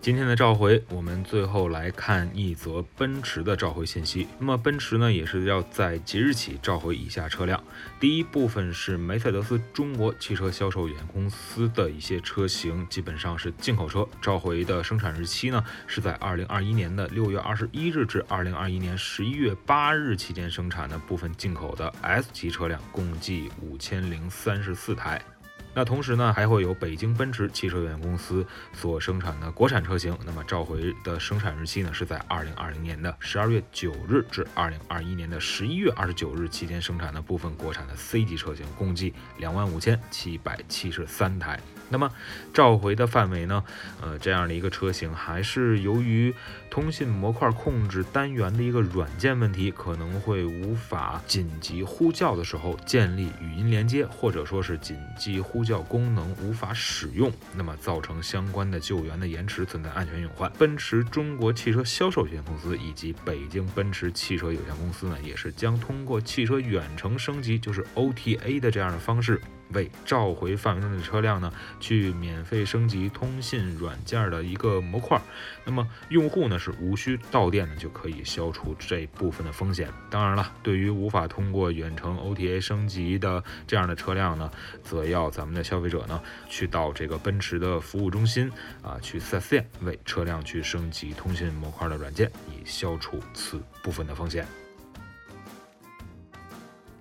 今天的召回，我们最后来看一则奔驰的召回信息。那么奔驰呢，也是要在即日起召回以下车辆。第一部分是梅赛德斯中国汽车销售有限公司的一些车型，基本上是进口车，召回的生产日期呢是在二零二一年的六月二十一日至二零二一年十一月八日期间生产的部分进口的 S 级车辆，共计五千零三十四台。那同时呢，还会有北京奔驰汽车有限公司所生产的国产车型。那么召回的生产日期呢，是在二零二零年的十二月九日至二零二一年的十一月二十九日期间生产的部分国产的 C 级车型，共计两万五千七百七十三台。那么召回的范围呢？呃，这样的一个车型，还是由于通信模块控制单元的一个软件问题，可能会无法紧急呼叫的时候建立语音连接，或者说是紧急呼叫功能无法使用，那么造成相关的救援的延迟，存在安全隐患。奔驰中国汽车销售有限公司以及北京奔驰汽车有限公司呢，也是将通过汽车远程升级，就是 OTA 的这样的方式。为召回范围内的车辆呢，去免费升级通信软件的一个模块，那么用户呢是无需到店呢就可以消除这部分的风险。当然了，对于无法通过远程 OTA 升级的这样的车辆呢，则要咱们的消费者呢去到这个奔驰的服务中心啊，去 4S 店为车辆去升级通信模块的软件，以消除此部分的风险。